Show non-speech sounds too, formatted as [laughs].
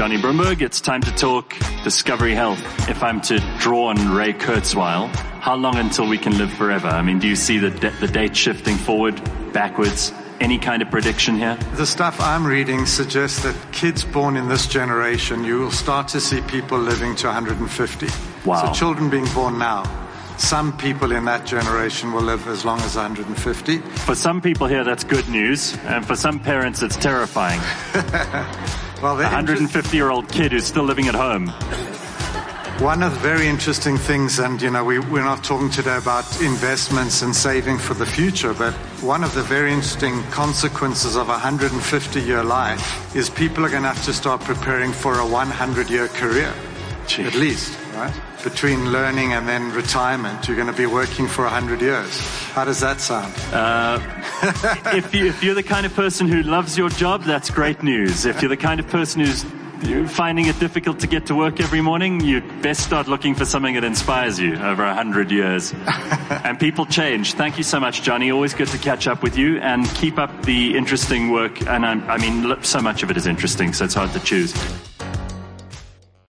Johnny Broomberg. It's time to talk Discovery Health. If I'm to draw on Ray Kurzweil, how long until we can live forever? I mean, do you see the, de- the date shifting forward, backwards? Any kind of prediction here? The stuff I'm reading suggests that kids born in this generation, you will start to see people living to 150. Wow. So children being born now, some people in that generation will live as long as 150. For some people here, that's good news, and for some parents, it's terrifying. [laughs] Well, A 150 year old kid who's still living at home. One of the very interesting things, and you know, we, we're not talking today about investments and saving for the future, but one of the very interesting consequences of a 150 year life is people are going to have to start preparing for a 100 year career, Gee. at least, right? Between learning and then retirement, you're going to be working for 100 years. How does that sound? Uh, [laughs] if, you, if you're the kind of person who loves your job, that's great news. If you're the kind of person who's finding it difficult to get to work every morning, you'd best start looking for something that inspires you over a hundred years. [laughs] and people change. Thank you so much, Johnny. Always good to catch up with you and keep up the interesting work. And I'm, I mean, so much of it is interesting, so it's hard to choose.